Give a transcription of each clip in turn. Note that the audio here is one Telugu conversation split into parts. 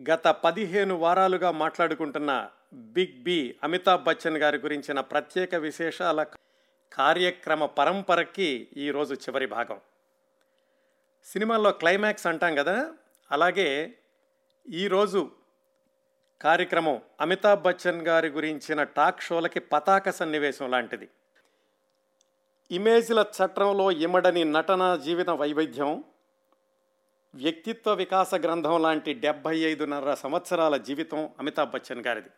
గత పదిహేను వారాలుగా మాట్లాడుకుంటున్న బిగ్ బి అమితాబ్ బచ్చన్ గారి గురించిన ప్రత్యేక విశేషాల కార్యక్రమ పరంపరకి ఈరోజు చివరి భాగం. సినిమాల్లో క్లైమాక్స్ అంటాం కదా? అలాగే ఈరోజు కార్యక్రమం అమితాబ్ బచ్చన్ గారి గురించిన టాక్ షోలకి పతాక సన్నివేశం లాంటిది. ఇమేజ్ల చట్రంలో ఇమడని నటన జీవిత వైవిధ్యం వ్యక్తిత్వ వికాస గ్రంథం లాంటి డెబ్భై ఐదున్నర సంవత్సరాల జీవితం అమితాబ్ బచ్చన్ గారిది.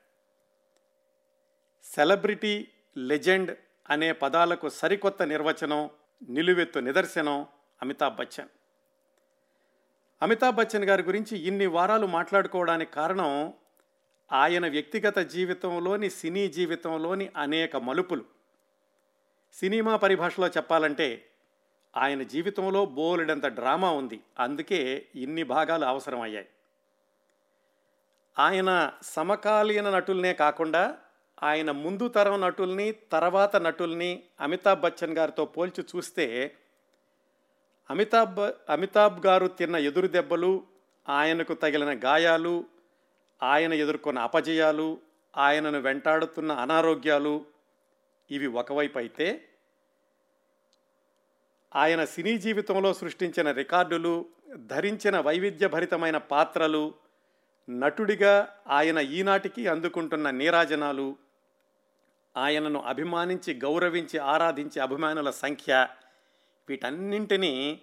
సెలబ్రిటీ లెజెండ్ అనే పదాలకు సరికొత్త నిర్వచనం నిలువెత్తు నిదర్శనం అమితాబ్ బచ్చన్. అమితాబ్ బచ్చన్ గారి గురించి ఇన్ని వారాలు మాట్లాడుకోవడానికి కారణం ఆయన వ్యక్తిగత జీవితంలోని సినీ జీవితంలోని అనేక మలుపులు. సినిమా పరిభాషలో చెప్పాలంటే ఆయన జీవితంలో బోలెడంత డ్రామా ఉంది. అందుకే ఇన్ని భాగాలు అవసరమయ్యాయి. ఆయన సమకాలీన నటుల్నే కాకుండా ఆయన ముందు తరం నటుల్ని తర్వాత నటుల్ని అమితాబ్ బచ్చన్ గారితో పోల్చి చూస్తే అమితాబ్ అమితాబ్ గారు తిన్న ఎదురు దెబ్బలు ఆయనకు తగిలిన గాయాలు ఆయన ఎదుర్కొన్న అపజయాలు ఆయనను వెంటాడుతున్న అనారోగ్యాలు ఇవి ఒకవైపు అయితే ఆయన సినీ జీవితంలో సృష్టించిన రికార్డులు ధరించిన వైవిధ్యభరితమైన పాత్రలు నటుడిగా ఆయన ఈనాటికి అందుకుంటున్న నీరాజనాలు ఆయనను అభిమానించి గౌరవించి ఆరాధించే అభిమానుల సంఖ్య వీటన్నింటినీ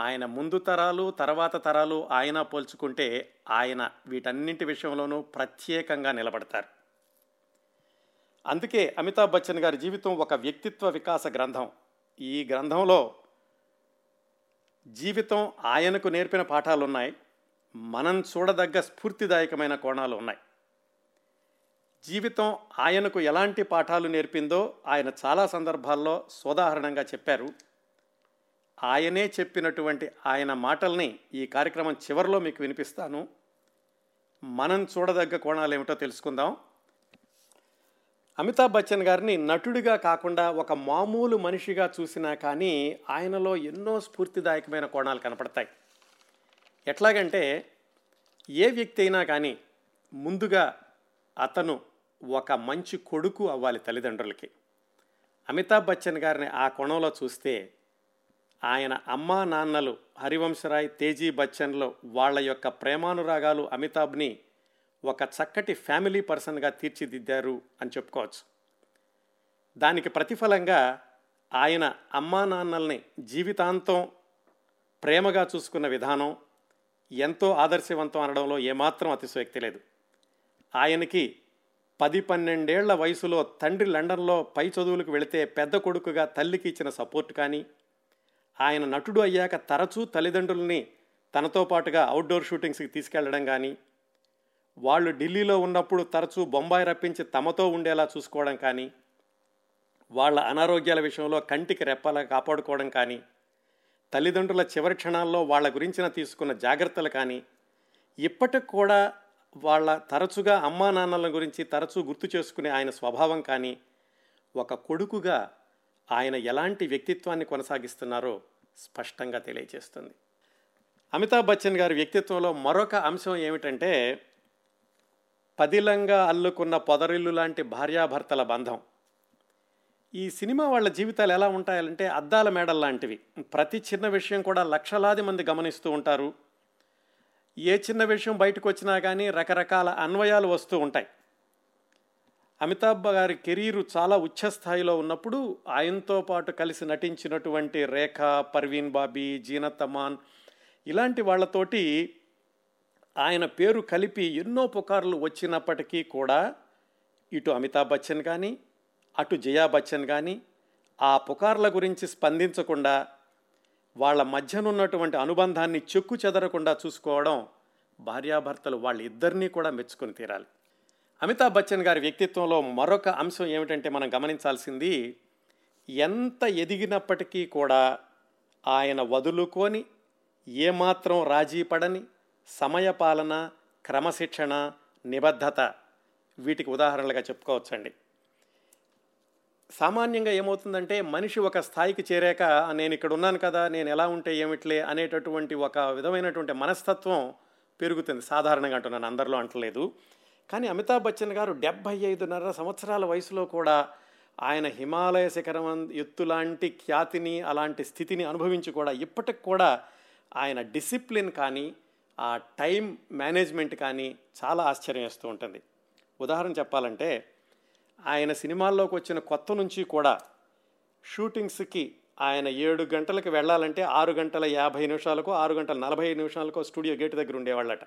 ఆయన ముందు తరాలు తర్వాత తరాలు ఆయన పోల్చుకుంటే ఆయన వీటన్నింటి విషయంలోనూ ప్రత్యేకంగా నిలబడతారు. అందుకే అమితాబ్ బచ్చన్ గారి జీవితం ఒక వ్యక్తిత్వ వికాస గ్రంథం. ఈ గ్రంథంలో జీవితం ఆయనకు నేర్పిన పాఠాలు ఉన్నాయి మనం చూడదగ్గ స్ఫూర్తిదాయకమైన కోణాలు ఉన్నాయి జీవితం ఆయనకు ఎలాంటి పాఠాలు నేర్పిందో ఆయన చాలా సందర్భాల్లో సోదాహరణంగా చెప్పారు. ఆయనే చెప్పినటువంటి ఆయన మాటల్ని ఈ కార్యక్రమం చివరిలో మీకు వినిపిస్తాను. మనం చూడదగ్గ కోణాలు ఏమిటో తెలుసుకుందాం. అమితాబ్ బచ్చన్ గారిని నటుడిగా కాకుండా ఒక మామూలు మనిషిగా చూసినా కానీ ఆయనలో ఎన్నో స్ఫూర్తిదాయకమైన కోణాలు కనపడతాయి. ఎట్లాగంటే ఏ వ్యక్తి అయినా కానీ ముందుగా అతను ఒక మంచి కొడుకు అవ్వాలి తల్లిదండ్రులకి. అమితాబ్ బచ్చన్ గారిని ఆ కోణంలో చూస్తే ఆయన అమ్మా నాన్నలు హరివంశరాయ్ తేజీ బచ్చన్లో వాళ్ళ యొక్క ప్రేమానురాగాలు అమితాబ్ని ఒక చక్కటి ఫ్యామిలీ పర్సన్గా తీర్చిదిద్దారు అని చెప్పుకోవచ్చు. దానికి ప్రతిఫలంగా ఆయన అమ్మా నాన్నల్ని జీవితాంతం ప్రేమగా చూసుకున్న విధానం ఎంతో ఆదర్శవంతం అనడంలో ఏమాత్రం అతిశయోక్తి లేదు. ఆయనకి పది పన్నెండేళ్ళ వయసులో తండ్రి లండన్లో పై చదువులకు వెళితే పెద్ద కొడుకుగా తల్లికి ఇచ్చిన సపోర్ట్ కానీ ఆయన నటుడు అయ్యాక తరచూ తల్లిదండ్రుల్ని తనతో పాటుగా అవుట్డోర్ షూటింగ్స్కి తీసుకెళ్ళడం కానీ వాళ్ళు ఢిల్లీలో ఉన్నప్పుడు తరచూ బొంబాయి రప్పించి తమతో ఉండేలా చూసుకోవడం కానీ వాళ్ళ అనారోగ్యాల విషయంలో కంటికి రెప్పలా కాపాడుకోవడం కానీ తల్లిదండ్రుల చివరి క్షణాల్లో వాళ్ళ గురించిన తీసుకున్న జాగ్రత్తలు కానీ ఇప్పటికి కూడా వాళ్ళ తరచుగా అమ్మా నాన్నల గురించి తరచూ గుర్తు చేసుకునే ఆయన స్వభావం కానీ ఒక కొడుకుగా ఆయన ఎలాంటి వ్యక్తిత్వాన్ని కొనసాగిస్తున్నారో స్పష్టంగా తెలియజేస్తుంది. అమితాబ్ బచ్చన్ గారి వ్యక్తిత్వంలో మరొక అంశం ఏమిటంటే పదిలంగా అల్లుకున్న పొదరిల్లు లాంటి భార్యాభర్తల బంధం. ఈ సినిమా వాళ్ళ జీవితాలు ఎలా ఉంటాయంటే అద్దాల మేడల్ లాంటివి. ప్రతి చిన్న విషయం కూడా లక్షలాది మంది గమనిస్తూ ఉంటారు. ఏ చిన్న విషయం బయటకు వచ్చినా కానీ రకరకాల అన్వయాలు వస్తూ ఉంటాయి. అమితాబ్ గారి కెరీరు చాలా ఉచ్చస్థాయిలో ఉన్నప్పుడు ఆయనతో పాటు కలిసి నటించినటువంటి రేఖ పర్వీన్ బాబీ జీనతమాన్ ఇలాంటి వాళ్ళతోటి ఆయన పేరు కలిపి ఎన్నో పుకార్లు వచ్చినప్పటికీ కూడా ఇటు అమితాబ్ బచ్చన్ కానీ అటు జయా బచ్చన్ కానీ ఆ పుకార్ల గురించి స్పందించకుండా వాళ్ళ మధ్యనున్నటువంటి అనుబంధాన్ని చెక్కు చెదరకుండా చూసుకోవడం భార్యాభర్తలు వాళ్ళిద్దరినీ కూడా మెచ్చుకొని తీరాలి. అమితాబ్ బచ్చన్ గారి వ్యక్తిత్వంలో మరొక అంశం ఏమిటంటే మనం గమనించాల్సింది ఎంత ఎదిగినప్పటికీ కూడా ఆయన వదులుకొని ఏమాత్రం రాజీ పడని సమయపాలన క్రమశిక్షణ నిబద్ధత వీటికి ఉదాహరణలుగా చెప్పుకోవచ్చండి. సామాన్యంగా ఏమవుతుందంటే మనిషి ఒక స్థాయికి చేరాక నేను ఇక్కడ ఉన్నాను కదా నేను ఎలా ఉంటే ఏమిట్లే అనేటటువంటి ఒక విధమైనటువంటి మనస్తత్వం పెరుగుతుంది. సాధారణంగా అంటున్నాను అందరిలో అంటలేదు. కానీ అమితాబ్ బచ్చన్ గారు డెబ్భై ఐదున్నర సంవత్సరాల వయసులో కూడా ఆయన హిమాలయ శిఖరం ఎత్తు లాంటి ఖ్యాతిని అలాంటి స్థితిని అనుభవించి కూడా ఇప్పటికి కూడా ఆయన డిసిప్లిన్ కానీ ఆ టైం మేనేజ్మెంట్ కానీ చాలా ఆశ్చర్యం వేస్తూ ఉంటుంది. ఉదాహరణ చెప్పాలంటే ఆయన సినిమాల్లోకి వచ్చిన కొత్త నుంచి కూడా షూటింగ్స్కి ఆయన ఏడు గంటలకు వెళ్ళాలంటే ఆరు గంటల యాభై నిమిషాలకు ఆరు గంటల నలభై నిమిషాలకు స్టూడియో గేట్ దగ్గర ఉండేవాళ్ళట.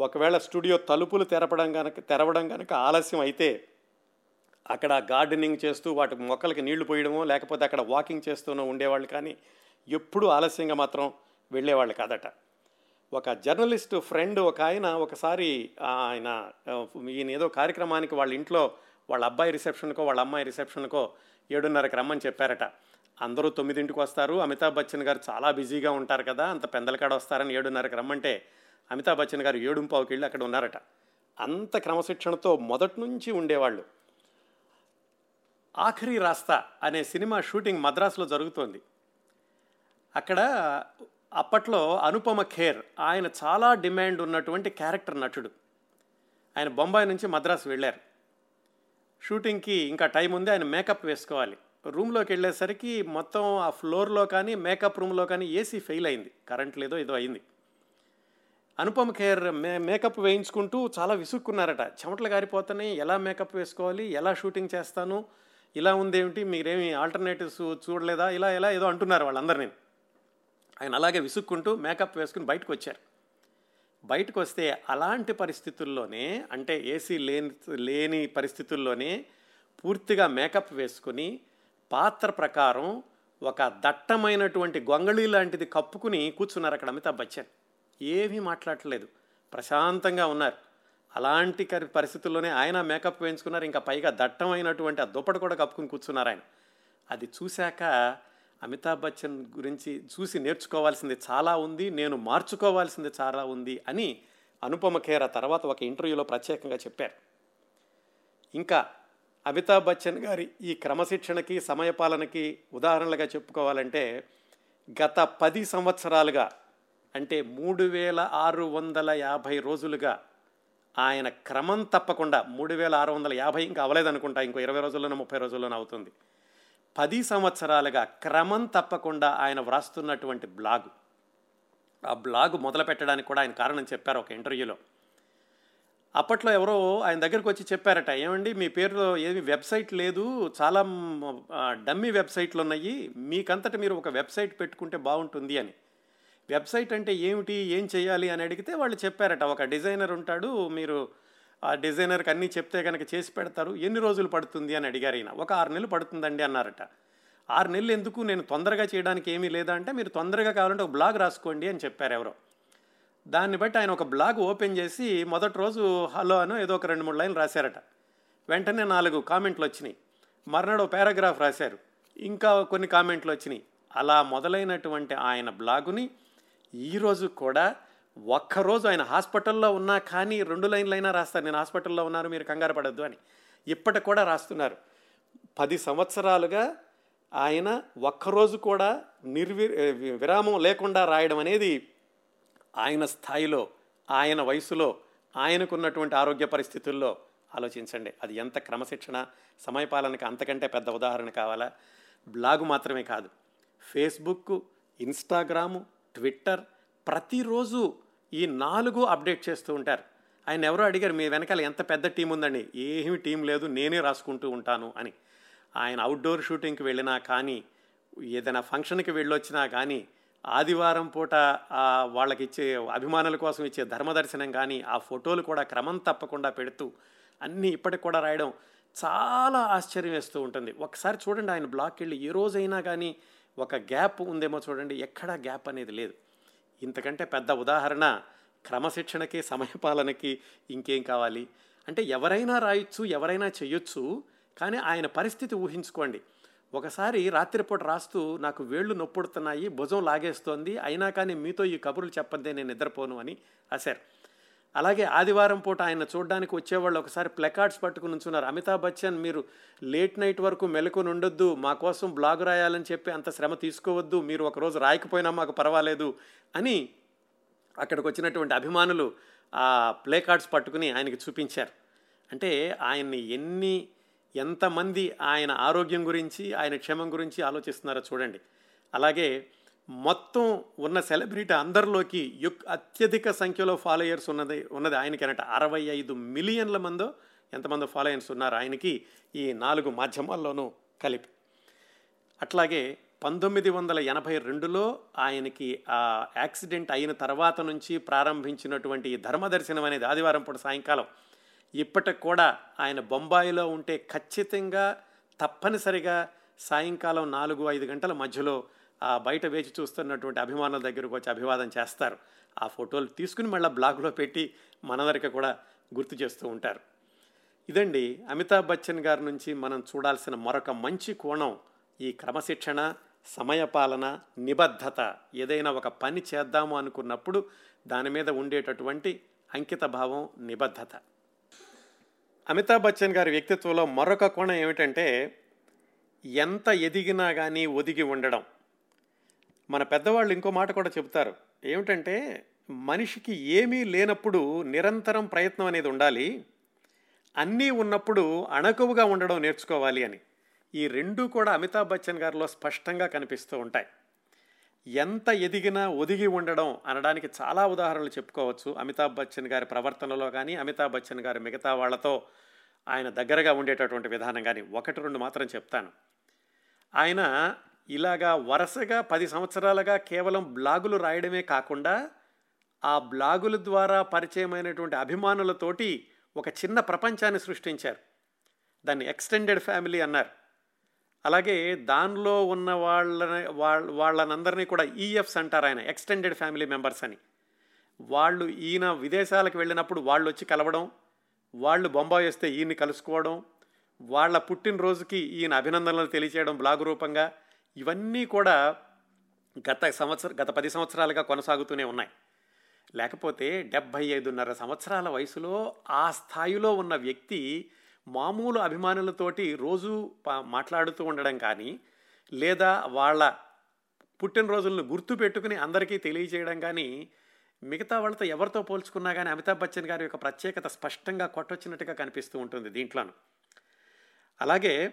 ఒకవేళ స్టూడియో తలుపులు తెరపడం కనుక తెరవడం కనుక ఆలస్యం అయితే అక్కడ గార్డెనింగ్ చేస్తూ వాటి మొక్కలకి నీళ్ళు పోయడమో లేకపోతే అక్కడ వాకింగ్ చేస్తూనో ఉండేవాళ్ళు కానీ ఎప్పుడూ ఆలస్యంగా మాత్రం వెళ్ళేవాళ్ళు కాదట. ఒక జర్నలిస్ట్ ఫ్రెండ్ ఒక ఆయన ఒకసారి ఆయన ఈయన ఏదో కార్యక్రమానికి వాళ్ళ ఇంట్లో వాళ్ళ అబ్బాయి రిసెప్షన్కో వాళ్ళ అమ్మాయి రిసెప్షన్కో ఏడున్నరకు రమ్మని చెప్పారట. అందరూ తొమ్మిదింటికి వస్తారు. అమితాబ్ బచ్చన్ గారు చాలా బిజీగా ఉంటారు కదా అంత పెందలకాడ వస్తారని ఏడున్నరకు రమ్మంటే అమితాబ్ బచ్చన్ గారు ఏడుంపావుకి వెళ్ళి అక్కడ ఉన్నారట. అంత క్రమశిక్షణతో మొదటి నుంచి ఉండేవాళ్ళు. ఆఖరి రాస్తా అనే సినిమా షూటింగ్ మద్రాసులో జరుగుతోంది. అక్కడ అప్పట్లో అనుపమ ఖేర్ ఆయన చాలా డిమాండ్ ఉన్నటువంటి క్యారెక్టర్ నటుడు. ఆయన బొంబాయి నుంచి మద్రాసు వెళ్ళారు. షూటింగ్కి ఇంకా టైం ఉంది ఆయన మేకప్ వేసుకోవాలి. రూమ్లోకి వెళ్ళేసరికి మొత్తం ఆ ఫ్లోర్లో కానీ మేకప్ రూమ్లో కానీ ఏసీ ఫెయిల్ అయింది. కరెంట్ లేదో ఏదో అయింది. అనుపమ ఖేర్ మే మేకప్ వేయించుకుంటూ చాలా విసుక్కున్నారట. చెమటలు గారిపోతున్నాయి ఎలా మేకప్ వేసుకోవాలి ఎలా షూటింగ్ చేస్తాను ఇలా ఉందేమిటి మీరేమి ఆల్టర్నేటివ్స్ చూడలేదా ఇలా ఎలా ఏదో అంటున్నారు వాళ్ళందరినీ. ఆయన అలాగే విసుక్కుంటూ మేకప్ వేసుకుని బయటకు వచ్చారు. బయటకు వస్తే అలాంటి పరిస్థితుల్లోనే అంటే ఏసీ లేని లేని పరిస్థితుల్లోనే పూర్తిగా మేకప్ వేసుకుని పాత్ర ప్రకారం ఒక దట్టమైనటువంటి గొంగళి లాంటిది కప్పుకుని కూర్చున్నారు అక్కడ అమితాబ్ బచ్చన్. ఏమీ మాట్లాడలేదు. ప్రశాంతంగా ఉన్నారు. అలాంటి పరిస్థితుల్లోనే ఆయన మేకప్ వేయించుకున్నారు. ఇంకా పైగా దట్టమైనటువంటి ఆ దుప్పటి కూడా కప్పుకుని కూర్చున్నారు ఆయన. అది చూశాక అమితాబ్ బచ్చన్ గురించి చూసి నేర్చుకోవాల్సింది చాలా ఉంది నేను మార్చుకోవాల్సింది చాలా ఉంది అని అనుపమ ఖేర తర్వాత ఒక ఇంటర్వ్యూలో ప్రత్యేకంగా చెప్పారు. ఇంకా అమితాబ్ బచ్చన్ గారి ఈ క్రమశిక్షణకి సమయపాలనకి ఉదాహరణలుగా చెప్పుకోవాలంటే గత పది సంవత్సరాలుగా అంటే మూడు వేల ఆరు వందల యాభై రోజులుగా ఆయన క్రమం తప్పకుండా మూడు వేల ఆరు వందల యాభై ఇంకా అవ్వలేదనుకుంటా ఇంకో ఇరవై రోజుల్లోనో ముప్పై రోజుల్లోనో అవుతుంది. పది సంవత్సరాలుగా క్రమం తప్పకుండా ఆయన వ్రాస్తున్నటువంటి బ్లాగు. ఆ బ్లాగ్ మొదలు పెట్టడానికి కూడా ఆయన కారణం చెప్పారు ఒక ఇంటర్వ్యూలో. అప్పట్లో ఎవరో ఆయన దగ్గరికి వచ్చి చెప్పారట ఏమండి మీ పేరులో ఏమి వెబ్సైట్ లేదు చాలా డమ్మీ వెబ్సైట్లు ఉన్నాయి మీకంతట మీరు ఒక వెబ్సైట్ పెట్టుకుంటే బాగుంటుంది అని. వెబ్సైట్ అంటే ఏమిటి ఏం చేయాలి అని అడిగితే వాళ్ళు చెప్పారట ఒక డిజైనర్ ఉంటాడు మీరు ఆ డిజైనర్కి అన్నీ చెప్తే కనుక చేసి పెడతారు. ఎన్ని రోజులు పడుతుంది అని అడిగారు ఈయన. ఒక ఆరు నెలలు పడుతుందండి అన్నారట. ఆరు నెలలు ఎందుకు? నేను తొందరగా చేయడానికి ఏమీ లేదా అంటే మీరు తొందరగా కావాలంటే ఒక బ్లాగ్ రాసుకోండి అని చెప్పారు ఎవరో. దాన్ని బట్టి ఆయన ఒక బ్లాగ్ ఓపెన్ చేసి మొదటి రోజు హలో అని ఏదో ఒక రెండు మూడు లైన్లు రాశారట. వెంటనే నాలుగు కామెంట్లు వచ్చినాయి. మర్నాడు పారాగ్రాఫ్ రాశారు. ఇంకా కొన్ని కామెంట్లు వచ్చినాయి. అలా మొదలైనటువంటి ఆయన బ్లాగుని ఈరోజు కూడా ఒక్కరోజు ఆయన హాస్పిటల్లో ఉన్నా కానీ రెండు లైన్లైనా రాస్తారు. నేను హాస్పిటల్లో ఉన్నారు మీరు కంగారు పడద్దు అని. ఇప్పటికి కూడా రాస్తున్నారు. పది సంవత్సరాలుగా ఆయన ఒక్కరోజు కూడా నిర్వి విరామం లేకుండా రాయడం అనేది ఆయన స్థాయిలో ఆయన వయసులో ఆయనకున్నటువంటి ఆరోగ్య పరిస్థితుల్లో ఆలోచించండి. అది ఎంత క్రమశిక్షణ సమయపాలనకి అంతకంటే పెద్ద ఉదాహరణ కావాలా? బ్లాగు మాత్రమే కాదు. ఫేస్బుక్ ఇన్స్టాగ్రాము ట్విట్టర్ ప్రతిరోజు ఈ నాలుగు అప్డేట్ చేస్తూ ఉంటారు. ఆయన ఎవరో అడిగారు మీ వెనకాల ఎంత పెద్ద టీం ఉందండి? ఏమీ టీం లేదు నేనే రాసుకుంటూ ఉంటాను అని. ఆయన అవుట్డోర్ షూటింగ్కి వెళ్ళినా కానీ ఏదైనా ఫంక్షన్కి వెళ్ళొచ్చినా కానీ ఆదివారం పూట వాళ్ళకి ఇచ్చే అభిమానుల కోసం ఇచ్చే ధర్మదర్శనం కానీ ఆ ఫోటోలు కూడా క్రమం తప్పకుండా పెడుతూ అన్నీ ఇప్పటికి కూడా రాయడం చాలా ఆశ్చర్యం వేస్తూ ఉంటుంది. ఒకసారి చూడండి ఆయన బ్లాక్కి వెళ్ళి ఏ రోజైనా కానీ ఒక గ్యాప్ ఉందేమో చూడండి ఎక్కడా గ్యాప్ అనేది లేదు. ఇంతకంటే పెద్ద ఉదాహరణ క్రమశిక్షణకి సమయపాలనకి ఇంకేం కావాలి? అంటే ఎవరైనా రాయొచ్చు ఎవరైనా చేయొచ్చు కానీ ఆయన పరిస్థితి ఊహించుకోండి. ఒకసారి రాత్రిపూట రాస్తూ నాకు వేళ్ళు నొప్పుడుతున్నాయి భుజం లాగేస్తోంది అయినా కానీ మీతో ఈ కబుర్లు చెప్పందే నేను నిద్రపోను అని రాశారు. అలాగే ఆదివారం పూట ఆయన చూడడానికి వచ్చేవాళ్ళు ఒకసారి ప్లకార్డ్స్ పట్టుకుని ఉంచున్నారు. అమితాబ్ బచ్చన్ మీరు లేట్ నైట్ వరకు మెలకుని ఉండొద్దు మా కోసం బ్లాగ్ రాయాలని చెప్పి అంత శ్రమ తీసుకోవద్దు మీరు ఒకరోజు రాయకపోయినా మాకు పర్వాలేదు అని అక్కడికి వచ్చినటువంటి అభిమానులు ఆ ప్లే కార్డ్స్ పట్టుకుని ఆయనకి చూపించారు. అంటే ఆయన్ని ఎన్ని ఎంతమంది ఆయన ఆరోగ్యం గురించి ఆయన క్షేమం గురించి ఆలోచిస్తున్నారో చూడండి. అలాగే మొత్తం ఉన్న సెలబ్రిటీ అందరిలోకి యుక్ అత్యధిక సంఖ్యలో ఫాలోయర్స్ ఉన్నది ఉన్నది ఆయనకేనట. అరవై ఐదు మిలియన్ల మందో ఎంతమంది ఫాలోయర్స్ ఉన్నారు ఆయనకి ఈ నాలుగు మాధ్యమాల్లోనూ కలిపి. అట్లాగే పంతొమ్మిది వందల ఎనభై రెండులో ఆయనకి ఆ యాక్సిడెంట్ అయిన తర్వాత నుంచి ప్రారంభించినటువంటి ఈ ధర్మదర్శనం అనేది ఆదివారం పూట సాయంకాలం. ఇప్పటికి కూడా ఆయన బొంబాయిలో ఉంటే ఖచ్చితంగా తప్పనిసరిగా సాయంకాలం నాలుగు ఐదు గంటల మధ్యలో ఆ బయట వేచి చూస్తున్నటువంటి అభిమానుల దగ్గరకు వచ్చి అభివాదం చేస్తారు. ఆ ఫోటోలు తీసుకుని మళ్ళీ బ్లాగ్లో పెట్టి మనందరికీ కూడా గుర్తు చేస్తూ ఉంటారు. ఇదండి అమితాబ్ బచ్చన్ గారి నుంచి మనం చూడాల్సిన మరొక మంచి కోణం. ఈ క్రమశిక్షణ సమయపాలన నిబద్ధత. ఏదైనా ఒక పని చేద్దాము అనుకున్నప్పుడు దాని మీద ఉండేటటువంటి అంకిత భావం నిబద్ధత. అమితాబ్ బచ్చన్ గారి వ్యక్తిత్వంలో మరొక కోణం ఏమిటంటే ఎంత ఎదిగినా కానీ ఒదిగి ఉండడం. మన పెద్దవాళ్ళు ఇంకో మాట కూడా చెబుతారు. ఏమిటంటే మనిషికి ఏమీ లేనప్పుడు నిరంతరం ప్రయత్నం అనేది ఉండాలి. అన్నీ ఉన్నప్పుడు అణకువగా ఉండడం నేర్చుకోవాలి అని. ఈ రెండు కూడా అమితాబ్ బచ్చన్ గారిలో స్పష్టంగా కనిపిస్తూ ఉంటాయి. ఎంత ఎదిగినా ఒదిగి ఉండడం అనడానికి చాలా ఉదాహరణలు చెప్పుకోవచ్చు. అమితాబ్ బచ్చన్ గారి ప్రవర్తనలో కానీ అమితాబ్ బచ్చన్ గారి మిగతా వాళ్ళతో ఆయన దగ్గరగా ఉండేటటువంటి విధానం కానీ ఒకటి రెండు మాత్రం చెప్తాను. ఆయన ఇలాగా వరుసగా పది సంవత్సరాలుగా కేవలం బ్లాగులు రాయడమే కాకుండా ఆ బ్లాగుల ద్వారా పరిచయమైనటువంటి అభిమానులతోటి ఒక చిన్న ప్రపంచాన్ని సృష్టించారు. దాన్ని ఎక్స్టెండెడ్ ఫ్యామిలీ అన్నారు. అలాగే దానిలో ఉన్న వాళ్ళ వాళ్ళనందరినీ కూడా e ఈఎఫ్స్ అంటారు ఆయన ఎక్స్టెండెడ్ ఫ్యామిలీ మెంబర్స్ అని. వాళ్ళు ఈయన విదేశాలకు వెళ్ళినప్పుడు వాళ్ళు వచ్చి కలవడం వాళ్ళు బొంబాయి వస్తే ఈయన్ని కలుసుకోవడం వాళ్ళ పుట్టినరోజుకి ఈయన అభినందనలు తెలియచేయడం బ్లాగ్ రూపంగా ఇవన్నీ కూడా గత సంవత్సర గత పది సంవత్సరాలుగా కొనసాగుతూనే ఉన్నాయి. లేకపోతే డెబ్భై ఐదున్నర సంవత్సరాల వయసులో ఆ స్థాయిలో ఉన్న వ్యక్తి మామూలు అభిమానులతోటి రోజు మాట్లాడుతూ ఉండడం కానీ లేదా వాళ్ళ పుట్టినరోజులను గుర్తు పెట్టుకుని అందరికీ తెలియజేయడం కానీ మిగతా వాళ్ళతో ఎవరితో పోల్చుకున్నా కానీ అమితాబ్ బచ్చన్ గారి యొక్క ప్రత్యేకత స్పష్టంగా కొట్టొచ్చినట్టుగా కనిపిస్తూ ఉంటుంది దీంట్లోనూ. అలాగే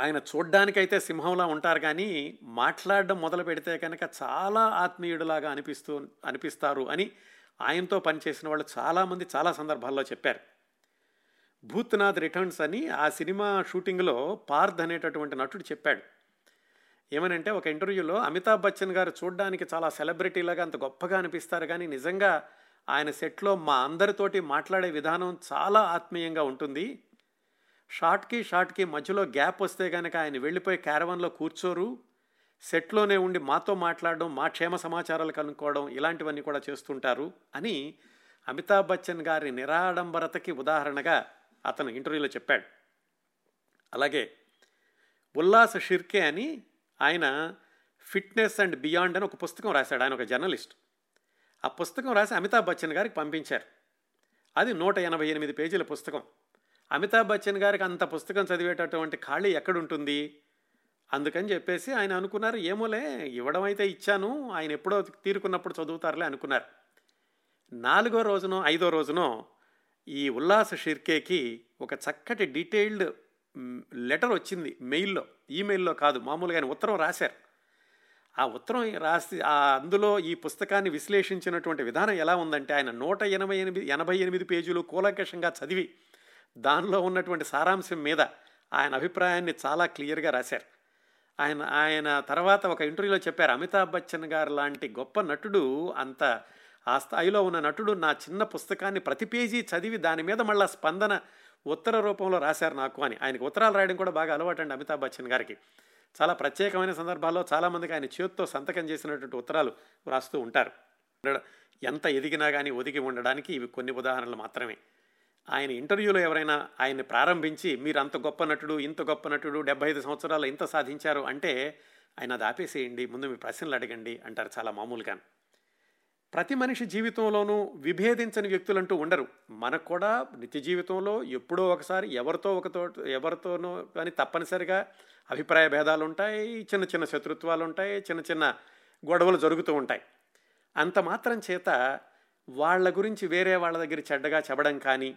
ఆయన చూడ్డానికైతే సింహంలా ఉంటారు కానీ మాట్లాడడం మొదలు పెడితే కనుక చాలా ఆత్మీయుడిలాగా అనిపిస్తూ అనిపిస్తారు అని ఆయనతో పనిచేసిన వాళ్ళు చాలామంది చాలా సందర్భాల్లో చెప్పారు. భూత్నాథ్ రిటర్న్స్ అని ఆ సినిమా షూటింగ్లో పార్థ్ అనేటటువంటి నటుడు చెప్పాడు. ఏమనంటే ఒక ఇంటర్వ్యూలో అమితాబ్ బచ్చన్ గారు చూడడానికి చాలా సెలబ్రిటీలాగా అంత గొప్పగా అనిపిస్తారు కానీ నిజంగా ఆయన సెట్లో మా అందరితోటి మాట్లాడే విధానం చాలా ఆత్మీయంగా ఉంటుంది. షార్ట్కి షార్ట్కి మధ్యలో గ్యాప్ వస్తే కనుక ఆయన వెళ్ళిపోయి క్యారవన్లో కూర్చోరు సెట్లోనే ఉండి మాతో మాట్లాడడం మా క్షేమ సమాచారాలు కనుక్కోవడం ఇలాంటివన్నీ కూడా చేస్తుంటారు అని అమితాబ్ బచ్చన్ గారి నిరాడంబరతకి ఉదాహరణగా అతను ఇంటర్వ్యూలో చెప్పాడు. అలాగే ఉల్లాస్ షిర్కే అని ఆయన ఫిట్నెస్ అండ్ బియాండ్ అని ఒక పుస్తకం రాశాడు ఆయన ఒక జర్నలిస్ట్. ఆ పుస్తకం రాసి అమితాబ్ బచ్చన్ గారికి పంపించారు. అది నూట ఎనభై ఎనిమిది పేజీల పుస్తకం. అమితాబ్ బచ్చన్ గారికి అంత పుస్తకం చదివేటటువంటి ఖాళీ ఎక్కడుంటుంది? అందుకని చెప్పేసి ఆయన అనుకున్నారు ఏమోలే ఇవ్వడం అయితే ఇచ్చాను ఆయన ఎప్పుడో తీరుకున్నప్పుడు చదువుతారులే అనుకున్నారు. నాలుగో రోజునో ఐదో రోజునో ఈ ఉల్లాస షిర్కేకి ఒక చక్కటి డీటెయిల్డ్ లెటర్ వచ్చింది మెయిల్లో ఈమెయిల్లో కాదు మామూలుగా ఆయన ఉత్తరం రాశారు. ఆ ఉత్తరం రాసి ఆ అందులో ఈ పుస్తకాన్ని విశ్లేషించినటువంటి విధానం ఎలా ఉందంటే ఆయన నూట ఎనభై ఎనిమిది ఎనభై ఎనిమిది పేజీలు కూలంకషంగా చదివి దానిలో ఉన్నటువంటి సారాంశం మీద ఆయన అభిప్రాయాన్ని చాలా క్లియర్గా రాశారు. ఆయన ఆయన తర్వాత ఒక ఇంటర్వ్యూలో చెప్పారు అమితాబ్ బచ్చన్ గారు లాంటి గొప్ప నటుడు అంత ఆ స్థాయిలో ఉన్న నటుడు నా చిన్న పుస్తకాన్ని ప్రతి పేజీ చదివి దాని మీద మళ్ళీ స్పందన ఉత్తర రూపంలో రాశారు నాకు అని. ఆయనకు ఉత్తరాలు రాయడం కూడా బాగా అలవాటు అండి అమితాబ్ బచ్చన్ గారికి. చాలా ప్రత్యేకమైన సందర్భాల్లో చాలామందికి ఆయన చేతితో సంతకం చేసినటువంటి ఉత్తరాలు వ్రాస్తూ ఉంటారు. ఎంత ఎదిగినా కానీ ఒదిగి ఉండడానికి ఇవి కొన్ని ఉదాహరణలు మాత్రమే. ఆయన ఇంటర్వ్యూలో ఎవరైనా ఆయన్ని ప్రారంభించి మీరు అంత గొప్ప నటుడు ఇంత గొప్ప నటుడు డెబ్బై ఐదు సంవత్సరాలు ఇంత సాధించారు అంటే ఆయన అది ఆపేసేయండి ముందు మీ ప్రశ్నలు అడగండి అంటారు చాలా మామూలుగా. ప్రతి మనిషి జీవితంలోనూ విభేదించని వ్యక్తులంటూ ఉండరు. మనకు కూడా నిత్య జీవితంలో ఎప్పుడో ఒకసారి ఎవరితో ఒకతో ఎవరితోనో కానీ తప్పనిసరిగా అభిప్రాయ భేదాలు ఉంటాయి చిన్న చిన్న శత్రుత్వాలు ఉంటాయి చిన్న చిన్న గొడవలు జరుగుతూ ఉంటాయి. అంత మాత్రం చేత వాళ్ళ గురించి వేరే వాళ్ళ దగ్గర చెడ్డగా చెప్పడం కానీ